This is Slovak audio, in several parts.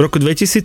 V roku 2017,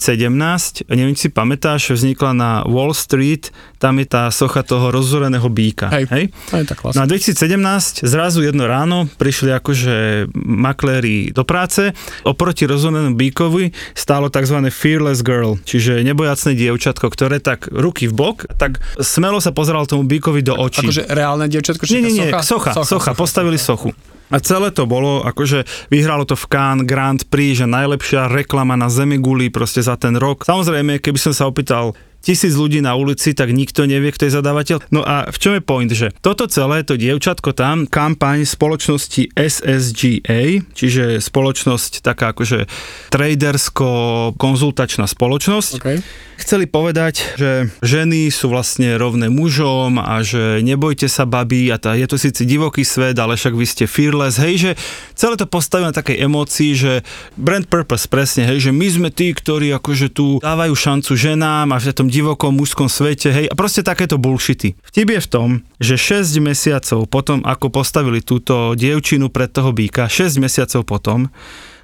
neviem, či si pamätáš, vznikla na Wall Street, tam je tá socha toho rozoreného býka. Hej, hej? to je tá No a klasika. 2017 zrazu jedno ráno prišli akože makléri do práce, oproti rozorenému býkovi stálo tzv. fearless girl, čiže nebojacné dievčatko, ktoré tak ruky v bok, tak smelo sa pozeralo tomu býkovi do očí. Akože reálne dievčatko, či Nie, nie, nie, socha? socha, socha, socha, postavili sochu. A celé to bolo, akože vyhralo to v Cannes Grand Prix, že najlepšia reklama na Zemeguli proste za ten rok. Samozrejme, keby som sa opýtal tisíc ľudí na ulici, tak nikto nevie, kto je zadávateľ. No a v čom je point, že toto celé, to dievčatko tam, kampaň spoločnosti SSGA, čiže spoločnosť taká akože tradersko-konzultačná spoločnosť, Okay. Chceli povedať, že ženy sú vlastne rovné mužom a že nebojte sa babí a tá, je to síce divoký svet, ale však vy ste fearless, hej, že celé to postaví na takej emócii, že brand purpose presne, hej, že my sme tí, ktorí akože tu dávajú šancu ženám a v tom divokom mužskom svete, hej, a proste takéto bullshity. Vtip je v tom, že 6 mesiacov potom, ako postavili túto dievčinu pred toho býka, 6 mesiacov potom,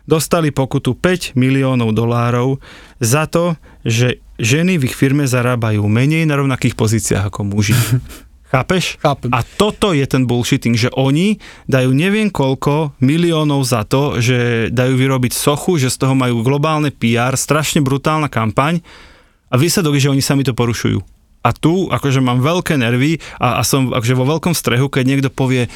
dostali pokutu 5 miliónov dolárov za to, že ženy v ich firme zarábajú menej na rovnakých pozíciách ako muži. Chápeš? Chápem. A toto je ten bullshitting, že oni dajú neviem koľko miliónov za to, že dajú vyrobiť sochu, že z toho majú globálne PR, strašne brutálna kampaň a výsledok je, že oni sami to porušujú. A tu akože mám veľké nervy a, a som akože vo veľkom strehu, keď niekto povie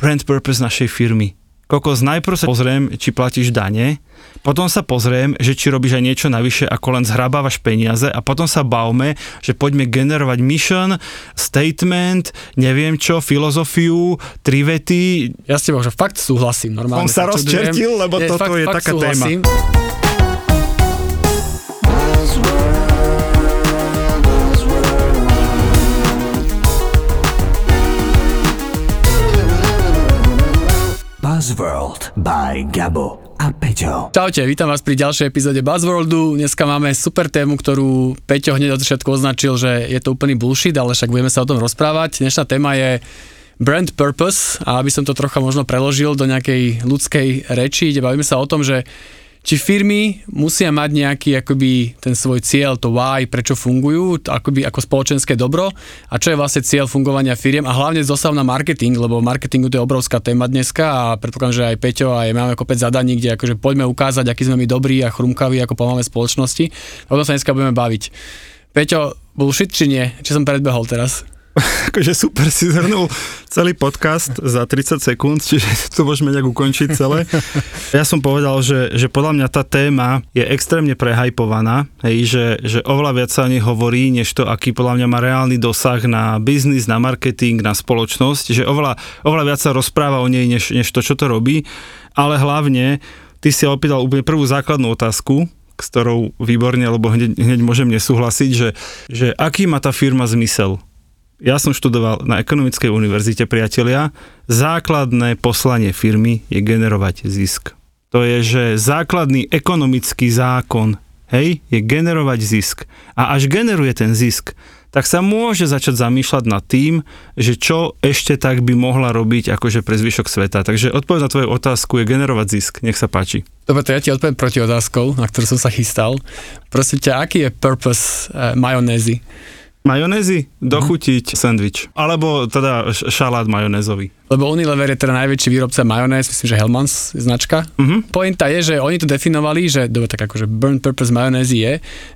brand purpose našej firmy. Kokos, najprv sa pozriem, či platíš dane, potom sa pozriem, že či robíš aj niečo navyše, ako len zhrabávaš peniaze a potom sa bavme, že poďme generovať mission, statement, neviem čo, filozofiu, tri vety. Ja s tebou, že fakt súhlasím normálne. On sa rozčertil, lebo toto je taká téma. Buzzworld by Gabo a Peťo. Čaute, vítam vás pri ďalšej epizóde Buzzworldu. Dneska máme super tému, ktorú Peťo hneď od začiatku označil, že je to úplný bullshit, ale však budeme sa o tom rozprávať. Dnešná téma je brand purpose a aby som to trocha možno preložil do nejakej ľudskej reči, ide bavíme sa o tom, že či firmy musia mať nejaký akoby ten svoj cieľ, to why, prečo fungujú, akoby ako spoločenské dobro a čo je vlastne cieľ fungovania firiem a hlavne zosav na marketing, lebo marketingu to je obrovská téma dneska a predpokladám, že aj Peťo aj máme kopec zadaní, kde akože poďme ukázať, aký sme my dobrí a chrumkaví, ako pomáhame spoločnosti. O tom sa dneska budeme baviť. Peťo, bullshit či nie? Či som predbehol teraz? Akože super si zhrnul celý podcast za 30 sekúnd, čiže to môžeme nejak ukončiť celé. Ja som povedal, že, že podľa mňa tá téma je extrémne prehajpovaná, hej, že, že oveľa viac sa o nej hovorí, než to, aký podľa mňa má reálny dosah na biznis, na marketing, na spoločnosť, že oveľa, oveľa viac sa rozpráva o nej, než, než to, čo to robí, ale hlavne ty si opýtal úplne prvú základnú otázku, s ktorou výborne, lebo hneď, hneď môžem nesúhlasiť, že, že aký má tá firma zmysel ja som študoval na ekonomickej univerzite, priatelia. Základné poslanie firmy je generovať zisk. To je, že základný ekonomický zákon, hej, je generovať zisk. A až generuje ten zisk, tak sa môže začať zamýšľať nad tým, že čo ešte tak by mohla robiť akože pre zvyšok sveta. Takže odpoveď na tvoju otázku je generovať zisk. Nech sa páči. Dobre, to ja ti odpoviem proti otázkou, na ktorú som sa chystal. Prosím ťa, aký je purpose uh, majonézy? Majonézy? Dochutiť sendvič. Alebo teda šalát majonézový. Lebo Unilever je teda najväčší výrobca majonéz, myslím, že Hellmann's je značka. Mhm. Pointa je, že oni to definovali, že dobre, tak akože burn purpose majonézy je,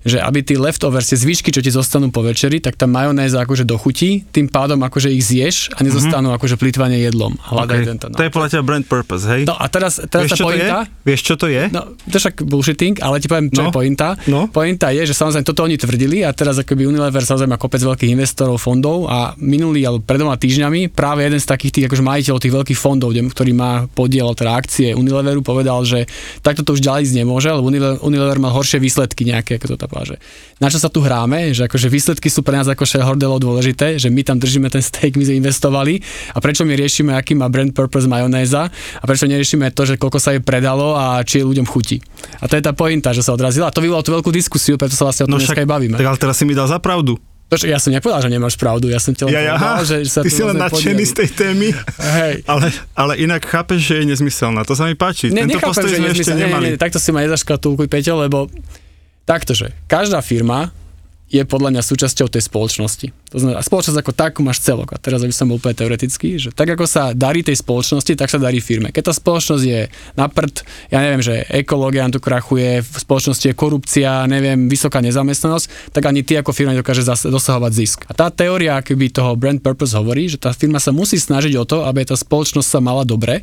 že aby tí leftovers, tie zvyšky, čo ti zostanú po večeri, tak tá majonéza akože dochutí, tým pádom akože ich zješ a nezostanú akože plýtvanie jedlom. Hľadaj Okay. tento. No. To je podľa teba brand purpose, hej? no a teraz, teraz Vieš, tá pointa, Vieš, čo to je? No, to však bullshitting, ale ti poviem, čo No. je pointa. No. Pointa je, že samozrejme toto oni tvrdili a teraz akoby Unilever samozrejme má kopec veľkých investorov, fondov a minulý alebo pred týždňami práve jeden z takých tých akože majiteľov tých veľkých fondov, ktorý má podiel teda akcie Unileveru, povedal, že takto to už ďalej ísť nemôže, lebo Unilever, Unilever mal horšie výsledky nejaké, ako to tá že na čo sa tu hráme, že akože výsledky sú pre nás ako shareholderov dôležité, že my tam držíme ten stake, my sme investovali a prečo my riešime, aký má brand purpose majonéza a prečo neriešime to, že koľko sa jej predalo a či je ľuďom chutí. A to je tá pointa, že sa odrazila. A to vyvolalo tú veľkú diskusiu, preto sa vlastne o tom no dneska aj bavíme. tak ale teraz si mi dal za pravdu. To, čo ja som nepovedal, že nemáš pravdu, ja som ti len Ja, ja, povedal, že sa ty si len nadšený z tej témy, Hej. ale, ale inak chápeš, že je nezmyselná. To sa mi páči. Ne, Tento nechápem, postoj že sme ešte nemali. nie, nie, takto si ma nezaškatulkuj, Peťo, lebo takto, že každá firma je podľa mňa súčasťou tej spoločnosti. To znamená, spoločnosť ako takú máš celok. A teraz, aby som bol úplne teoretický, že tak ako sa darí tej spoločnosti, tak sa darí firme. Keď tá spoločnosť je na prd, ja neviem, že ekológia tu krachuje, v spoločnosti je korupcia, neviem, vysoká nezamestnanosť, tak ani ty ako firma nedokáže dosahovať zisk. A tá teória akoby toho brand purpose hovorí, že tá firma sa musí snažiť o to, aby tá spoločnosť sa mala dobre,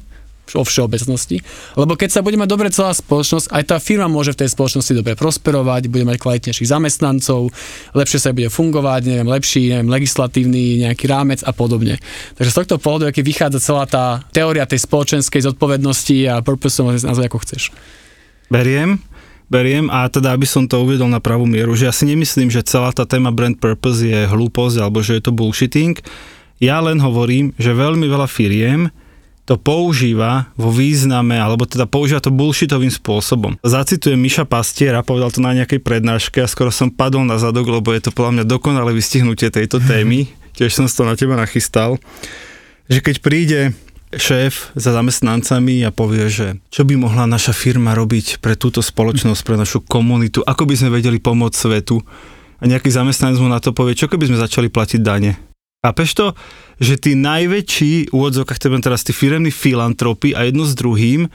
vo všeobecnosti. Lebo keď sa bude mať dobre celá spoločnosť, aj tá firma môže v tej spoločnosti dobre prosperovať, bude mať kvalitnejších zamestnancov, lepšie sa bude fungovať, neviem, lepší, neviem, legislatívny nejaký rámec a podobne. Takže z tohto pohľadu, aký vychádza celá tá teória tej spoločenskej zodpovednosti a purpose, nazvať ako chceš. Beriem, beriem a teda, aby som to uvedol na pravú mieru, že ja si nemyslím, že celá tá téma brand purpose je hlúposť alebo že je to bullshitting. Ja len hovorím, že veľmi veľa firiem to používa vo význame, alebo teda používa to bullshitovým spôsobom. Zacitujem Miša Pastiera, povedal to na nejakej prednáške a skoro som padol na zadok, lebo je to podľa mňa dokonalé vystihnutie tejto témy. Tiež som to na teba nachystal. Že keď príde šéf za zamestnancami a povie, že čo by mohla naša firma robiť pre túto spoločnosť, pre našu komunitu, ako by sme vedeli pomôcť svetu. A nejaký zamestnanec mu na to povie, čo keby sme začali platiť dane. Chápeš to? Že tí najväčší, úvodzovkách teraz tí firemní filantropy a jedno s druhým,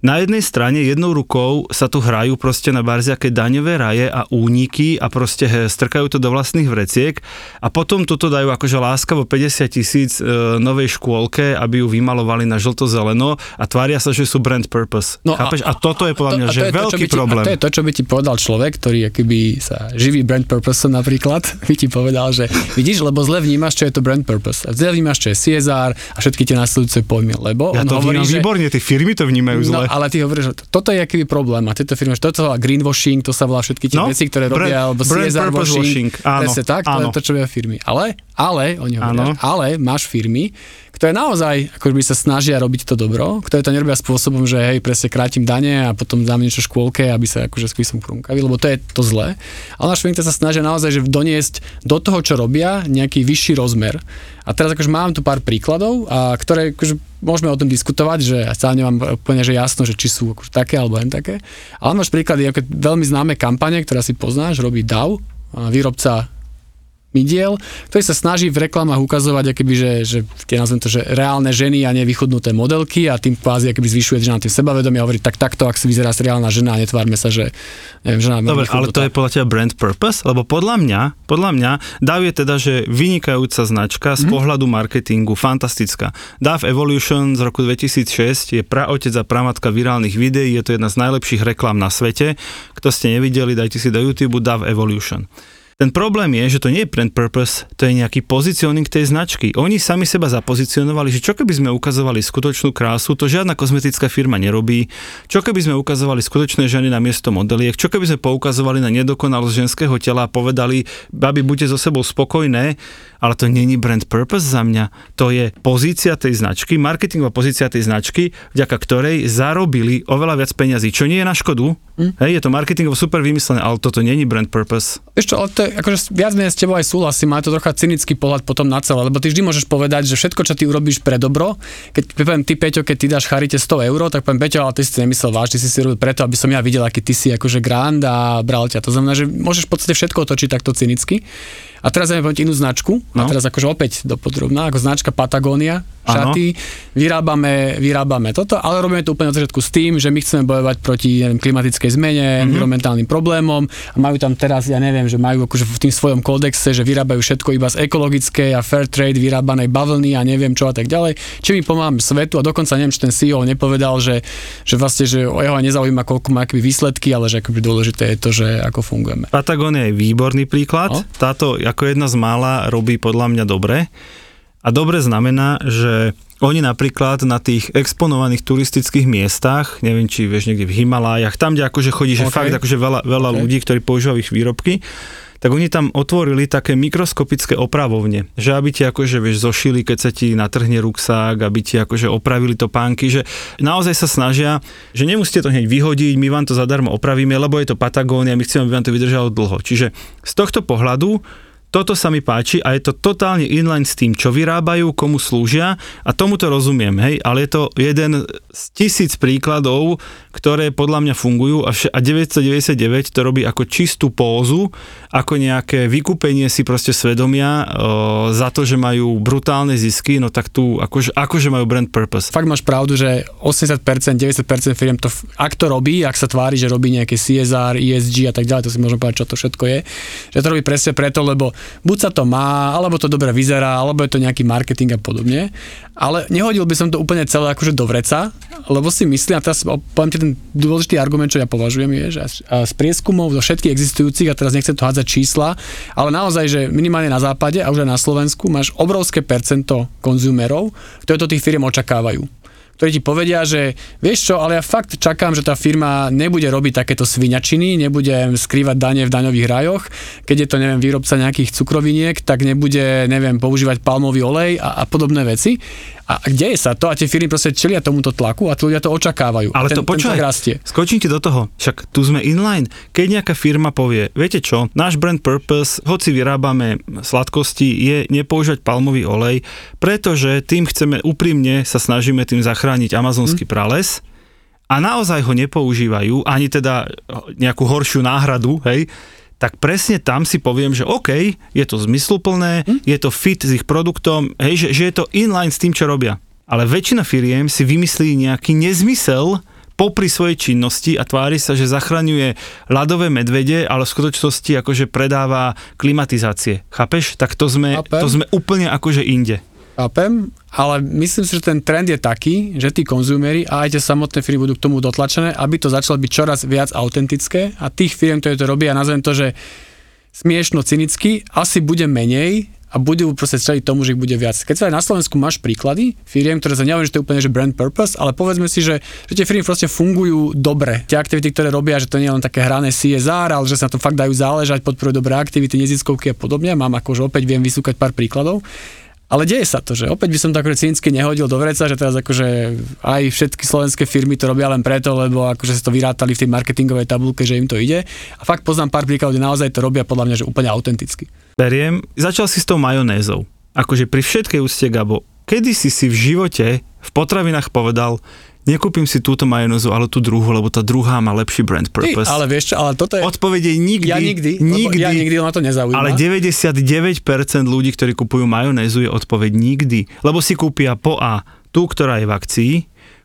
na jednej strane jednou rukou sa tu hrajú proste na barziaké daňové raje a úniky a proste he, strkajú to do vlastných vreciek a potom toto dajú akože láskavo 50 tisíc e, novej škôlke, aby ju vymalovali na žlto-zeleno a tvária sa, že sú brand purpose. No Chápeš? A, a toto je podľa mňa, to- že to to, veľký by ti, problém. A to je to, čo by ti povedal človek, ktorý akoby sa živí brand purpose napríklad, by ti povedal, že vidíš, lebo zle vnímaš, čo je to brand purpose. A zle vnímaš, čo je CSR a všetky tie následujúce pojmy, lebo Ja on to hovorí, vnímam že... výborne, tie firmy to vnímajú No, ale ty hovoríš, že to- toto je akýby problém a tieto firmy, toto sa volá greenwashing, to sa volá všetky tie No, veci, ktoré brand- robia, alebo brand CSR washing, washing, áno, presne tak, to áno. je to, čo robia firmy. Ale, ale, oni hovoria, ale máš firmy, ktoré naozaj akoby sa snažia robiť to dobro, ktoré to nerobia spôsobom, že hej, presne krátim dane a potom dám niečo škôlke, aby sa akože skvísom krúmkavi, lebo to je to zlé. Ale ktoré sa snažia naozaj že doniesť do toho, čo robia, nejaký vyšší rozmer. A teraz akože mám tu pár príkladov, a ktoré akože môžeme o tom diskutovať, že ja stále nemám úplne že jasno, že či sú akože také alebo len také. Ale máš príklady, ako veľmi známe kampane, ktorá si poznáš, robí DAW, a výrobca midiel, ktorý sa snaží v reklamách ukazovať, akoby, že, že tie nazvem to, že reálne ženy a nevychudnuté modelky a tým kvázi akoby zvyšuje žena tým sebavedomie a hovorí, tak takto, ak si vyzerá reálna žena a netvárme sa, že neviem, žena Dobre, ale to je podľa teba brand purpose? Lebo podľa mňa, podľa mňa, DAV je teda, že vynikajúca značka z pohľadu marketingu, fantastická. DAV Evolution z roku 2006 je praotec a pramatka virálnych videí, je to jedna z najlepších reklám na svete. Kto ste nevideli, dajte si do YouTube DAV Evolution. Ten problém je, že to nie je brand purpose, to je nejaký pozicioning tej značky. Oni sami seba zapozicionovali, že čo keby sme ukazovali skutočnú krásu, to žiadna kozmetická firma nerobí. Čo keby sme ukazovali skutočné ženy na miesto modeliek, čo keby sme poukazovali na nedokonalosť ženského tela a povedali, babi, buďte so sebou spokojné, ale to není brand purpose za mňa. To je pozícia tej značky, marketingová pozícia tej značky, vďaka ktorej zarobili oveľa viac peňazí, čo nie je na škodu. Hm? Hej, je to marketingovo super vymyslené, ale toto není brand purpose. Ešte, ale to je, akože viac menej s tebou aj súhlasím, má to trocha cynický pohľad potom na celé, lebo ty vždy môžeš povedať, že všetko, čo ty urobíš pre dobro, keď poviem ty, Peťo, keď ty dáš charite 100 eur, tak poviem, Peťo, ale ty si to nemyslel vážne, ty si si robil preto, aby som ja videl, aký ty si akože grand a bral ťa. To znamená, že môžeš v podstate všetko otočiť takto cynicky. A teraz ti inú značku, no. a teraz akože opäť dopodrobná, ako značka Patagonia, šaty, vyrábame, vyrábame toto, ale robíme to úplne od začiatku s tým, že my chceme bojovať proti neviem, klimatickej zmene, Mhm. mm-hmm. environmentálnym problémom a majú tam teraz, ja neviem, že majú akože v tým svojom kódexe, že vyrábajú všetko iba z ekologickej a fair trade vyrábanej bavlny a neviem čo a tak ďalej. Či my pomáhame svetu a dokonca neviem, či ten CEO nepovedal, že, že vlastne, že o jeho nezaujíma, koľko má výsledky, ale že akoby dôležité je to, že ako fungujeme. Patagónia je výborný príklad. No. Táto ako jedna z mála robí podľa mňa dobre. A dobre znamená, že oni napríklad na tých exponovaných turistických miestach, neviem či vieš niekde v Himalájach, tam, kde akože chodí, že OK. fakt akože veľa, veľa OK. ľudí, ktorí používajú ich výrobky, tak oni tam otvorili také mikroskopické opravovne, že aby ti akože vieš zošili, keď sa ti natrhne ruksák, aby ti akože opravili to pánky, že naozaj sa snažia, že nemusíte to hneď vyhodiť, my vám to zadarmo opravíme, lebo je to Patagónia, my chceme, aby vám to vydržalo dlho. Čiže z tohto pohľadu toto sa mi páči a je to totálne inline s tým, čo vyrábajú, komu slúžia a tomu to rozumiem, hej, ale je to jeden z tisíc príkladov, ktoré podľa mňa fungujú a, vš- a 999 to robí ako čistú pózu, ako nejaké vykúpenie si proste svedomia o, za to, že majú brutálne zisky, no tak tu akože, akože majú brand purpose. Fakt máš pravdu, že 80%, 90% firiem to, ak to robí, ak sa tvári, že robí nejaké CSR, ESG a tak ďalej, to si môžem povedať, čo to všetko je, že to robí presne preto, lebo buď sa to má, alebo to dobre vyzerá, alebo je to nejaký marketing a podobne. Ale nehodil by som to úplne celé akože do vreca, lebo si myslím, a teraz poviem ti ten dôležitý argument, čo ja považujem, je, že z prieskumov zo všetkých existujúcich, a teraz nechcem to hádzať čísla, ale naozaj, že minimálne na západe a už aj na Slovensku máš obrovské percento konzumerov, ktoré to tých firiem očakávajú ktorí ti povedia, že vieš čo, ale ja fakt čakám, že tá firma nebude robiť takéto sviňačiny, nebude skrývať dane v daňových rajoch, keď je to, neviem, výrobca nejakých cukroviniek, tak nebude, neviem, používať palmový olej a, a podobné veci. A deje sa to a tie firmy proste čelia tomuto tlaku a tí ľudia to očakávajú. Ale ten, to počúvaj, rastie. skočím ti do toho, však tu sme inline. Keď nejaká firma povie, viete čo, náš brand purpose, hoci vyrábame sladkosti, je nepoužívať palmový olej, pretože tým chceme úprimne sa snažíme tým zachrániť amazonský Hm. prales a naozaj ho nepoužívajú, ani teda nejakú horšiu náhradu, hej, tak presne tam si poviem, že OK, je to zmysluplné, Hm? je to fit s ich produktom, hej, že, že je to inline s tým, čo robia. Ale väčšina firiem si vymyslí nejaký nezmysel popri svojej činnosti a tvári sa, že zachraňuje ľadové medvede, ale v skutočnosti akože predáva klimatizácie. Chápeš? Tak to sme, Chápem. to sme úplne akože inde. Chápem, ale myslím si, že ten trend je taký, že tí konzumeri a aj tie samotné firmy budú k tomu dotlačené, aby to začalo byť čoraz viac autentické a tých firm, ktoré to robia, nazvem to, že smiešno cynicky, asi bude menej a budú proste čeliť tomu, že ich bude viac. Keď sa aj na Slovensku máš príklady firiem, ktoré sa neviem, že to je úplne že brand purpose, ale povedzme si, že, že tie firmy proste fungujú dobre. Tie aktivity, ktoré robia, že to nie je len také hrané CSR, ale že sa na to fakt dajú záležať, podporujú dobré aktivity, neziskovky a podobne. Mám akože opäť viem vysúkať pár príkladov. Ale deje sa to, že opäť by som to akože cynicky nehodil do vreca, že teraz akože aj všetky slovenské firmy to robia len preto, lebo akože sa to vyrátali v tej marketingovej tabulke, že im to ide. A fakt poznám pár príkladov, kde naozaj to robia podľa mňa, že úplne autenticky. Beriem, začal si s tou majonézou. Akože pri všetkej úcte, Gabo, kedy si si v živote v potravinách povedal, nekúpim si túto majonézu, ale tú druhú, lebo tá druhá má lepší brand Ty, purpose. ale vieš čo, ale toto je... Odpovede nikdy. ja nikdy, nikdy ja nikdy ma to nezaujíma. Ale 99% ľudí, ktorí kupujú majonézu, je odpoveď nikdy. Lebo si kúpia po A tú, ktorá je v akcii,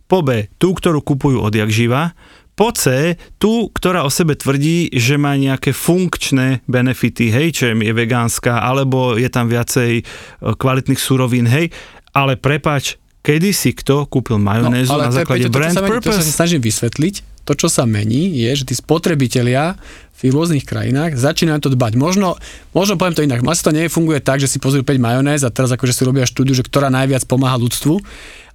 po B tú, ktorú kupujú odjak živa, po C tú, ktorá o sebe tvrdí, že má nejaké funkčné benefity, hej, čo je vegánska, alebo je tam viacej e, kvalitných surovín, hej, ale prepač, kedy si kto kúpil majonézu na No, to je, základe Peťo, to, brand sa mení, to, čo sa purpose? snažím vysvetliť, to, čo sa mení, je, že tí spotrebitelia v rôznych krajinách začínajú to dbať. Možno, možno poviem to inak, asi to nefunguje tak, že si pozrú 5 majonéz a teraz akože si robia štúdiu, že ktorá najviac pomáha ľudstvu,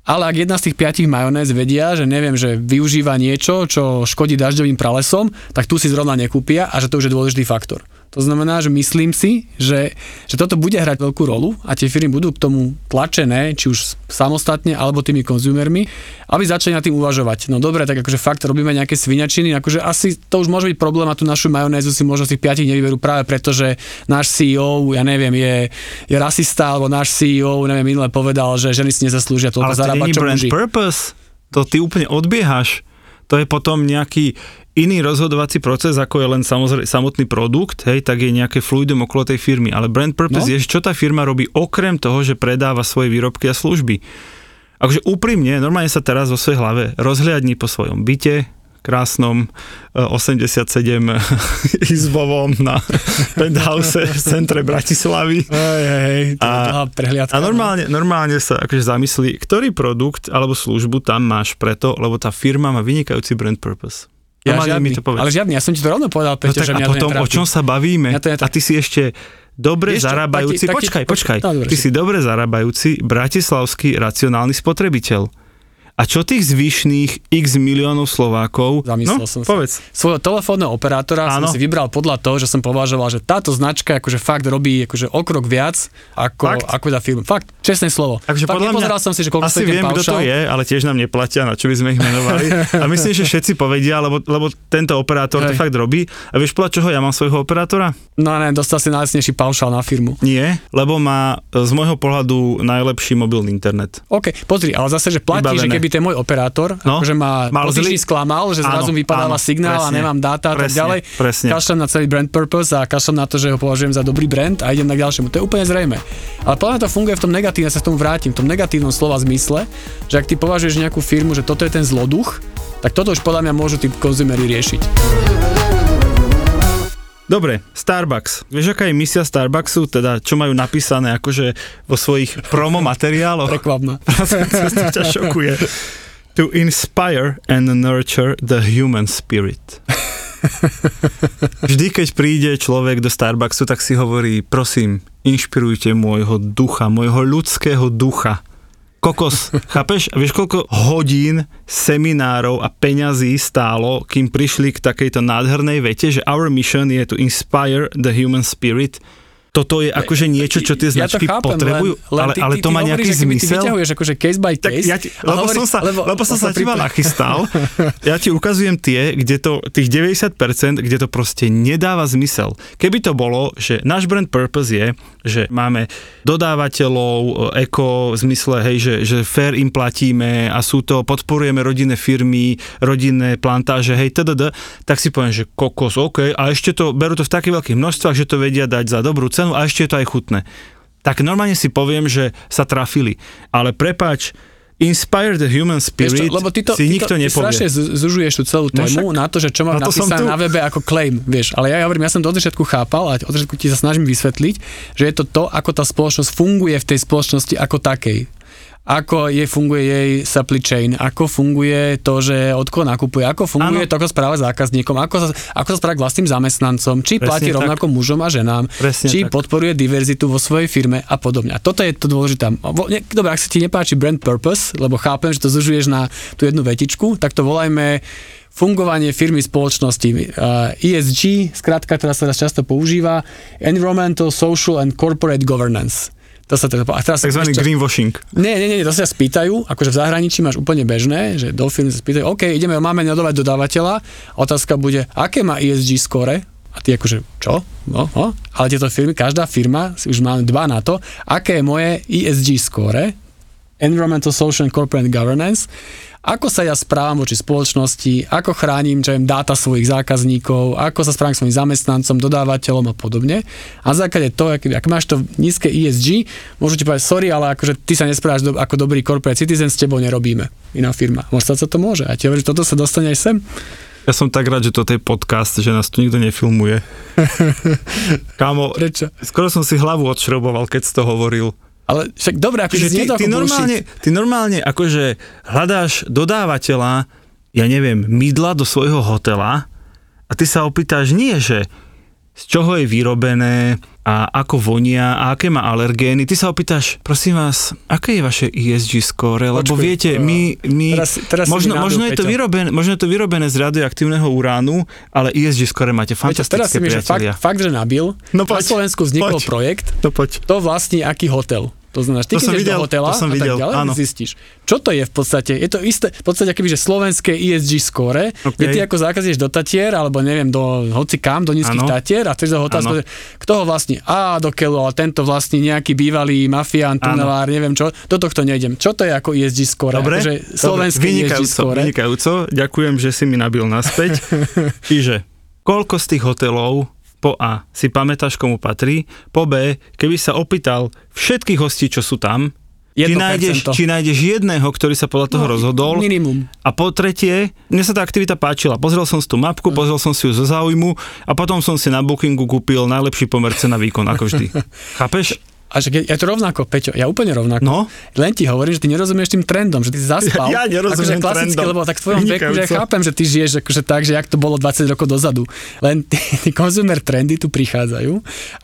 ale ak jedna z tých piatich majonéz vedia, že neviem, že využíva niečo, čo škodí dažďovým pralesom, tak tu si zrovna nekúpia a že to už je dôležitý faktor. To znamená, že myslím si, že, že toto bude hrať veľkú rolu a tie firmy budú k tomu tlačené, či už samostatne alebo tými konzumermi, aby začali nad tým uvažovať. No dobre, tak akože fakt robíme nejaké sviňačiny, akože asi to už môže byť problém a tú našu majonézu si možno z tých piatich nevyberú práve preto, že náš CEO, ja neviem, je, je rasista, alebo náš CEO, neviem, minule povedal, že ženy si nezaslúžia toľko zarábať, čo muži. purpose. To ty úplne odbiehaš. To je potom nejaký iný rozhodovací proces, ako je len samozrejme samotný produkt, hej, tak je nejaké fluidum okolo tej firmy. Ale brand purpose No. je, čo tá firma robí okrem toho, že predáva svoje výrobky a služby. Akože úprimne, normálne sa teraz vo svojej hlave rozhliadni po svojom byte, krásnom e, 87 izbovom na penthouse v centre Bratislavy. To je A-. A normálne, normálne sa akože zamyslí, ktorý produkt alebo službu tam máš preto, lebo tá firma má vynikajúci brand purpose. Ja Normálne žiadny, mi to povedz. ale žiadny, ja som ti to rovno povedal, no Peťo, tak že a mňa to potom o čom sa bavíme? Mňa to. A ty si ešte dobre čo, zarábajúci, taký- taký- počkaj, počkaj, No, dobre, ty si dobre zarábajúci bratislavský racionálny spotrebiteľ. A čo tých zvyšných x miliónov Slovákov? Zamyslel no, som sa. povedz. svojho telefónneho operátora Áno. som si vybral podľa toho, že som považoval, že táto značka akože fakt robí akože o krok viac ako, Fakt? ako tá firma. Fakt, Čestné slovo. Takže Fakt, podľa mňa, som si, že koľko asi viem, kto to je, ale tiež nám neplatia, na čo by sme ich menovali. A myslím, že všetci povedia, lebo, lebo tento operátor to Hej. fakt robí. A vieš podľa čoho ja mám svojho operátora? No ne, dostal si najlacnejší paušál na firmu. Nie, lebo má e, z môjho pohľadu najlepší mobilný internet. OK, pozri, ale zase, že platí, Vybavené. že keby ten môj operátor, No. akože ma Mal zlý- sklamal, že zrazu Áno, vypadáva áno, signál a presne, nemám dáta a tak ďalej, presne. kašlem na celý brand purpose a kašlem na to, že ho považujem za dobrý brand a idem na k ďalšiemu. To je úplne zrejme. Ale podľa to funguje v tom negatívne, sa k tomu vrátim, v tom negatívnom slova zmysle, že ak ty považuješ nejakú firmu, že toto je ten zloduch, tak toto už podľa mňa môžu tí konzumery riešiť. Dobre, Starbucks. Vieš, aká je misia Starbucksu, teda čo majú napísané akože vo svojich promo materiáloch? Prekvapná. ťa šokuje. To inspire and nurture the human spirit. Vždy, keď príde človek do Starbucksu, tak si hovorí, prosím, inšpirujte môjho ducha, môjho ľudského ducha. Kokos, chápeš? A vieš, koľko hodín, seminárov a peňazí stálo, kým prišli k takejto nádhernej vete, že our mission je to inspire the human spirit. Toto je akože niečo, čo tie ja značky chápem, potrebujú, len, len ale, ty, ale to ty má hovoríš, nejaký že keby Ty zmysel? vyťahuješ akože case by Tak case. ja ti, lebo, hovoríš- som sa, lebo, lebo som sa teba nachystal, ja ti ukazujem tie, kde to, tých 90%, kde to proste nedáva zmysel. Keby to bolo, že náš brand purpose je, že máme dodávateľov, eko, v zmysle, hej, že, že fair im platíme a sú to, podporujeme rodinné firmy, rodinné plantáže, hej, tdd, tak si poviem, že kokos, OK, a ešte to, berú to v takých veľkých množstvách, že to vedia dať za dobrú cenu a ešte je to aj chutné. Tak normálne si poviem, že sa trafili. Ale prepáč, Inspire the Human Spirit čo, lebo ty to, si ty nikto to, ty nepovie. strašne zu- zužuješ tú celú No tému však- na to, že čo som napísané na webe ako claim, vieš. Ale ja, ja hovorím, ja som to od začiatku chápal a od začiatku ti sa snažím vysvetliť, že je to to, ako tá spoločnosť funguje v tej spoločnosti ako takej. Ako je, funguje jej supply chain, ako funguje to, že od koho nakupuje, ako funguje Áno. to, ako správa zákazníkom, ako sa, ako sa správa k vlastným zamestnancom, či Presne platí tak. rovnako mužom a ženám, Presne či tak. podporuje diverzitu vo svojej firme a podobne. A toto je to dôležité. Dobre, ak sa ti nepáči brand purpose, lebo chápem, že to zužuješ na tú jednu vetičku, tak to volajme fungovanie firmy spoločnosti. Uh, ESG, skratka, ktorá sa teraz často používa, Environmental, Social and Corporate Governance. To sa teda, a teraz Takzvaný ešte- greenwashing. nie, nie, nie, to sa spýtajú, akože v zahraničí máš úplne bežné, že do firmy sa spýtajú, OK, ideme, máme nadovať dodávateľa, otázka bude, aké má ESG score, a ty akože, čo? No, no. Ale tieto firmy, každá firma, už máme dva na to, aké je moje ESG score, Environmental, Social and Corporate Governance, ako sa ja správam voči spoločnosti, ako chránim čo viem, dáta svojich zákazníkov, ako sa správam k svojim zamestnancom, dodávateľom a podobne. A na základe toho, ak, ak máš to nízke ESG, môžu ti povedať, sorry, ale akože ty sa nesprávaš do, ako dobrý corporate citizen, s tebou nerobíme. Iná firma. Možno sa to môže. A ti hovorím, že toto sa dostane aj sem. Ja som tak rád, že toto je podcast, že nás tu nikto nefilmuje. Kámo, Prečo? skoro som si hlavu odšroboval, keď si to hovoril. Ale však dobre, akože ty, ty, normálne, ty normálne akože hľadáš dodávateľa, ja neviem, mydla do svojho hotela a ty sa opýtaš nie, že z čoho je vyrobené a ako vonia a aké má alergény. Ty sa opýtaš, prosím vás, aké je vaše ESG score? Lebo Počkuj, viete, my, my teraz- teraz možno, mi možno, je to Peťo. vyrobené, možno je to vyrobené z radioaktívneho uránu, ale ESG score máte Viete, teraz fantastické si mi, že fakt, fakt, že nabil. No Na poď, Slovensku vznikol poď. projekt, No poď. to vlastní aký hotel. To znamená, ty To keď som videl, do hotela to som a videl, tak ďalej, áno. zistíš. Čo to je v podstate? Je to isté, v podstate akoby, že slovenské ESG score, OK. kde ty ako zákaz do Tatier, alebo neviem, do hoci kam, do nízkych Áno. Tatier a chceš do že kto ho vlastní? Á, do keľu, ale tento vlastní nejaký bývalý mafián, tunelár, neviem čo. Do tohto nejdem. Čo to je ako ESG score? Dobre, Akože slovenské ESG vynikajúco, score. vynikajúco, ďakujem, že si mi nabil naspäť. Čiže, koľko z tých hotelov po A si pamätáš, komu patrí, po B, keby sa opýtal všetkých hostí, čo sú tam, či 1%. nájdeš, či nájdeš jedného, ktorý sa podľa toho No, rozhodol. Minimum. A po tretie, mne sa tá aktivita páčila. Pozrel som si tú mapku, pozrel som si ju zo záujmu a potom som si na Bookingu kúpil najlepší pomer cena výkon, ako vždy. Chápeš? A že ja to rovnako, Peťo, ja úplne rovnako. No. Len ti hovorím, že ty nerozumieš tým trendom, že ty zaspal. Ja nerozumiem akože klasicky, trendom. lebo tak v tvojom veku, že ja Vynikajúco. chápem, že ty žiješ akože tak, že jak to bolo 20 rokov dozadu. Len tí, tí consumer trendy tu prichádzajú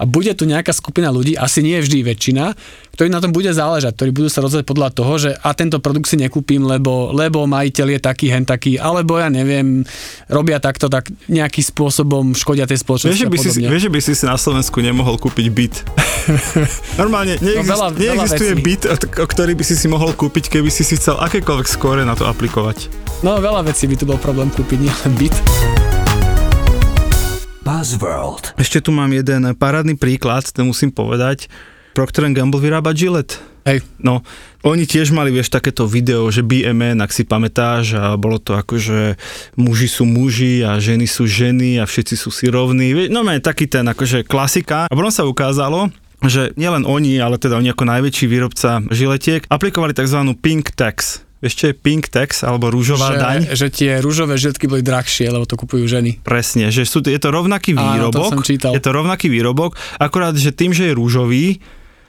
a bude tu nejaká skupina ľudí, asi nie vždy väčšina, ktorí na tom bude záležať, ktorí budú sa rozhodať podľa toho, že a tento produkt si nekúpim, lebo, lebo majiteľ je taký, hen taký, alebo ja neviem, robia takto, tak nejakým spôsobom škodia tej spoločnosti Vieš, že by si, vieš, že by si si na Slovensku nemohol kúpiť byt. Normálne neexist, No veľa- veľa neexistuje vecí. byt, o ktorý by si si mohol kúpiť, keby si si chcel akékoľvek skóre na to aplikovať. No veľa vecí by tu bol problém kúpiť, nielen byt. Buzzworld. Ešte tu mám jeden parádny príklad, to musím povedať. Procter Gamble vyrába Gillette. Hej, No, oni tiež mali, vieš, takéto video, že BMN, ak si pamätáš, a bolo to ako, že muži sú muži a ženy sú ženy a všetci sú si rovní. No, taký ten, akože klasika. A potom sa ukázalo, že nielen oni, ale teda oni ako najväčší výrobca žiletiek aplikovali tzv. pink tax. Vieš, čo je pink tax, alebo rúžová daň? že, že tie rúžové žiltky boli drahšie, lebo to kupujú ženy. Presne, že sú, je to rovnaký Áno, to výrobok, som čítal. je to rovnaký výrobok, akurát, že tým, že je rúžový,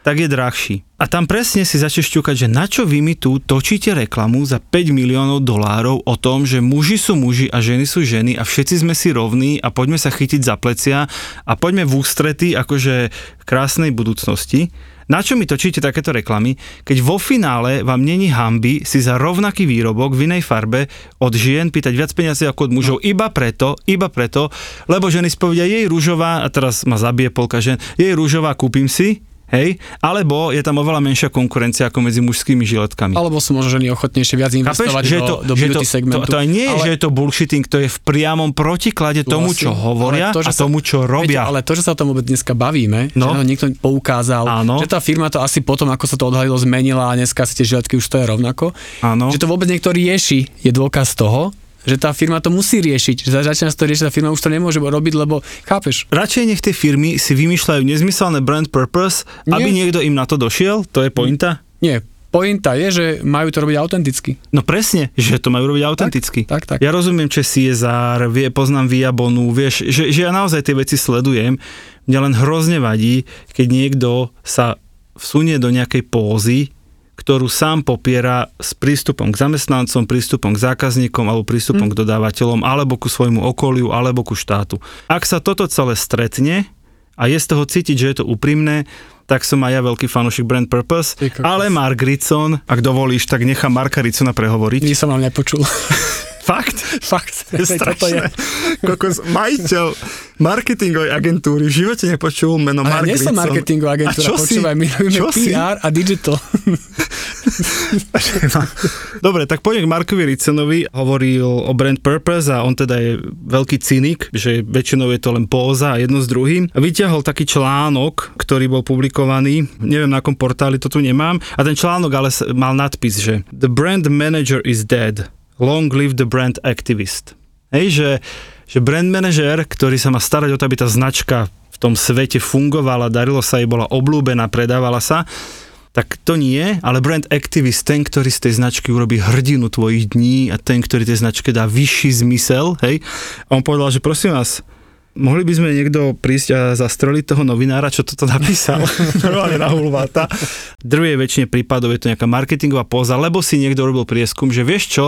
tak je drahší. A tam presne si začneš ťukať, že na čo vy mi tu točíte reklamu za 5 miliónov dolárov o tom, že muži sú muži a ženy sú ženy a všetci sme si rovní a poďme sa chytiť za plecia a poďme v ústrety akože krásnej budúcnosti. Na čo mi točíte takéto reklamy, keď vo finále vám není hamby si za rovnaký výrobok v inej farbe od žien pýtať viac peniazy ako od mužov iba preto, iba preto, lebo ženy spovedia jej rúžová, a teraz ma zabije polka žen, jej rúžová kúpim si, hej, alebo je tam oveľa menšia konkurencia ako medzi mužskými žiletkami. Alebo sú možno ženy ochotnejšie viac investovať že je do, to, do že beauty to, segmentu. To, to aj nie je, ale, že je to bullshitting, to je v priamom protiklade tomu, čo hovoria to, a že sa- tomu, čo robia. Viete, ale to, že sa o tom vôbec dneska bavíme, No. že to niekto poukázal, Áno. že tá firma to asi potom, ako sa to odhalilo, zmenila a dneska si tie žiletky už stoja rovnako. Áno. Že to vôbec niekto rieši, je dôkaz toho, že tá firma to musí riešiť. Že za- začína to riešiť, tá firma už to nemôže robiť, lebo chápeš, Radšej nech tie firmy si vymýšľajú nezmyselné brand purpose, Nie. aby niekto im na to došiel, to je pointa. nie, pointa je, že majú to robiť autenticky. No presne, že to majú robiť autenticky. tak, tak. Ja rozumiem, že CSR, vie, poznám Viabonu, vieš, že, že ja naozaj tie veci sledujem. Mňa len hrozne vadí, keď niekto sa vsunie do nejakej pózy, ktorú sám popiera s prístupom k zamestnancom, prístupom k zákazníkom alebo prístupom k dodávateľom, alebo ku svojmu okoliu, alebo ku štátu. Ak sa toto celé stretne a je z toho cítiť, že je to úprimné, tak som aj ja veľký fanúšik brand purpose, ale Mark Ritson, ak dovolíš, tak nechám Marka Ritsona prehovoriť. Nič som vám nepočul. Fakt? Fakt. Toto je. strašné. Kokos, majiteľ marketingovej agentúry v živote nepočul meno A Mark nie som marketingová A agentúra, čo si? počúvaj, my robíme Čo si? PR a digital. Dobre, tak poďme k Markovi Ritsonovi. Hovoril o brand purpose a on teda je veľký cynik, že väčšinou je to len póza a jedno s druhým. Vyťahol taký článok, ktorý bol publikovaný, neviem na akom portáli to tu nemám, a ten článok ale mal nadpis, že The brand manager is dead. Long live the brand activist. Hej, že, že brand manager, ktorý sa má starať o to, aby tá značka v tom svete fungovala, darilo sa jej, bola oblúbená, predávala sa, tak to nie, ale brand activist, ten, ktorý z tej značky urobí hrdinu tvojich dní a ten, ktorý tej značke dá vyšší zmysel, hej. A on povedal, že prosím vás, mohli by sme niekto prísť a zastreliť toho novinára, čo toto napísal, normálne na hulváta. Druhej väčšine prípadov je to nejaká marketingová póza, lebo si niekto robil prieskum, že vieš čo,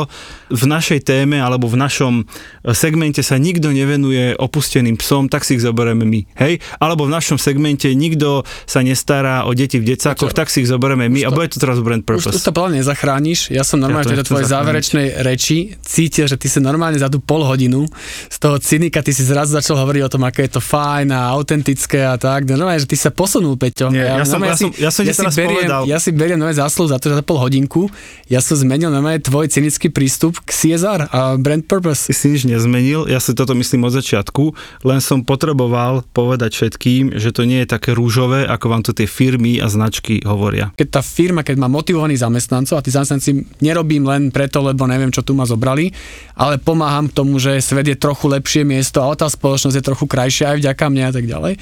v našej téme alebo v našom segmente sa nikto nevenuje opusteným psom, tak si ich zoberieme my, hej? Alebo v našom segmente nikto sa nestará o deti v decákoch, tak si ich zoberieme my a bude to teraz brand Už, už purpose. to mňa nezachrániš. Ja som normálne Ja to nechcem tvojej záverečnej reči cítil, že ty si normálne za tú pol hodinu z toho cynika, ty si zrazu začal hovoriť o tom, aké je to fajn a autentické a tak. No, normálne, že ty sa posunul, Peťo. Nie, ja som- normálne ja som- ja som ti si beriem, povedal. Ja si beriem nové zásluhu za to, že za pol hodinku ja som zmenil normálne tvoj cynický prístup k CSR a brand purpose. Ty si nič nezmenil, ja si toto myslím od začiatku, len som potreboval povedať všetkým, že to nie je také rúžové, ako vám to tie firmy a značky hovoria. keď tá firma, keď má motivovaných zamestnancov a tí zamestnanci nerobím len preto, lebo neviem, čo tu ma zobrali, ale pomáham k tomu, že svet je trochu lepšie miesto a tá spoločnosť je trochu krajšia aj vďaka mne a tak ďalej.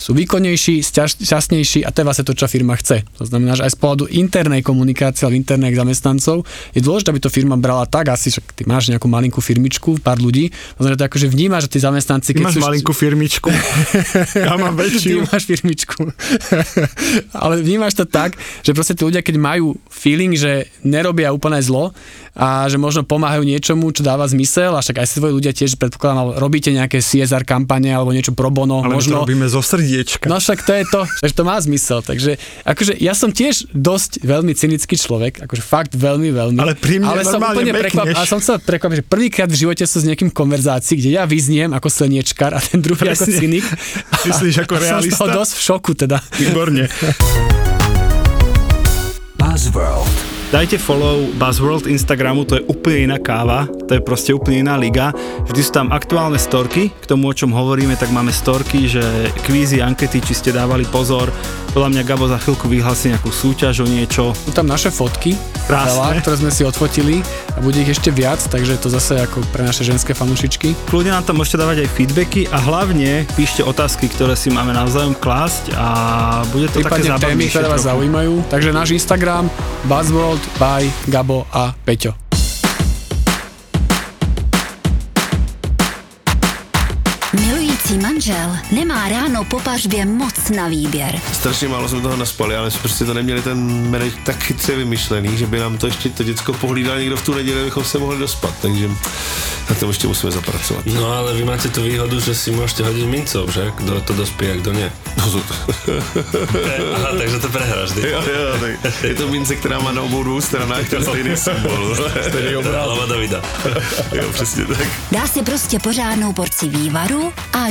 Sú výkonnejší, šťastnejší a to je vlastne to, čo firma chce. To znamená, že aj z pohľadu internej komunikácie alebo interných zamestnancov je dôležité, aby to firma brala tak, asi, že ty máš nejakú malinkú firmičku, pár ľudí, to znamená, že to akože vníma, že tí zamestnanci, Ty máš sú, malinkú firmičku, ja mám Ty väčšiu. máš firmičku. Ale vnímaš to tak, že proste tí ľudia, keď majú feeling, že nerobia úplne zlo a že možno pomáhajú niečomu, čo dáva zmysel, a však aj si tvoji ľudia tiež predpokladám, robíte nejaké CSR kampane kampane alebo niečo pro bono. Ale možno, my to robíme zo srdiečka. No však to je to, že to má zmysel. Takže akože ja som tiež dosť veľmi cynický človek, akože fakt veľmi, veľmi. Ale pri mne ale som úplne prekvap, ale som chcel prekvapiť, že prvýkrát v živote som s niekým v konverzácii, kde ja vyzniem ako slniečkar a ten druhý ako Presne. cynik. Myslíš ako A Som z toho realista? dosť v šoku teda. Výborne. Buzzworld. Dajte follow Buzzworld Instagramu, to je úplne iná káva, to je proste úplne iná liga. Vždy sú tam aktuálne storky, k tomu o čom hovoríme, tak máme storky, že kvízy, ankety, či ste dávali pozor. Podľa mňa Gabo za chvíľku vyhlási nejakú súťaž o niečo. Sú tam naše fotky, Krásne. veľa, ktoré sme si odfotili a bude ich ešte viac, takže to zase ako pre naše ženské fanúšičky. Kľudne nám tam môžete dávať aj feedbacky a hlavne píšte otázky, ktoré si máme navzájom klásť a bude to také Prípadne témy, zábavnejšie ktoré vás zaujímajú. Takže náš Instagram Buzzworld by Gabo a Peťo. Milující manžel nemá ráno po pařbě moc na výběr. Strašně málo jsme toho naspali, ale jsme prostě to neměli ten manage tak chytře vymyšlený, že by nám to ještě to děcko pohlídal někdo v tu neděli, abychom se mohli dospat, takže na tom ještě musíme zapracovat. No ale vy máte tú výhodu, že si môžete hodiť mincov, že? Kto to dospí a kto nie. Aha, takže to prehráš, ty. jo, jo, tak je to mince, která má na obou dvou stranách ten stejný symbol. Stejný Hlava Davida. Jo, přesně tak. Dá si prostě pořádnou porci vývaru a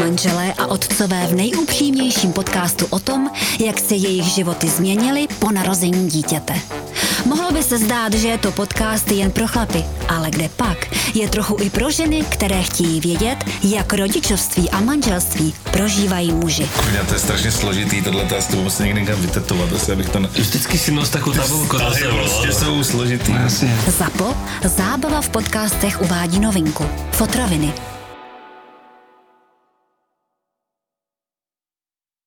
Manželé a otcové v nejupřímnějším podcastu o tom, jak se jejich životy změnily po narození dítěte. Mohlo by se zdát, že je to podcast jen pro chlapy, ale kde pak? Je trochu i pro ženy, které chtějí vědět, jak rodičovství a manželství prožívají muži. Kurňa, to je strašně složitý, tohle to asi to musím někde někam vytetovat, asi abych to ne... Vždycky si nos takú tabulku Ale sebou. prostě jsou složitý. Zapo, zábava v podcastech uvádí novinku. Fotroviny.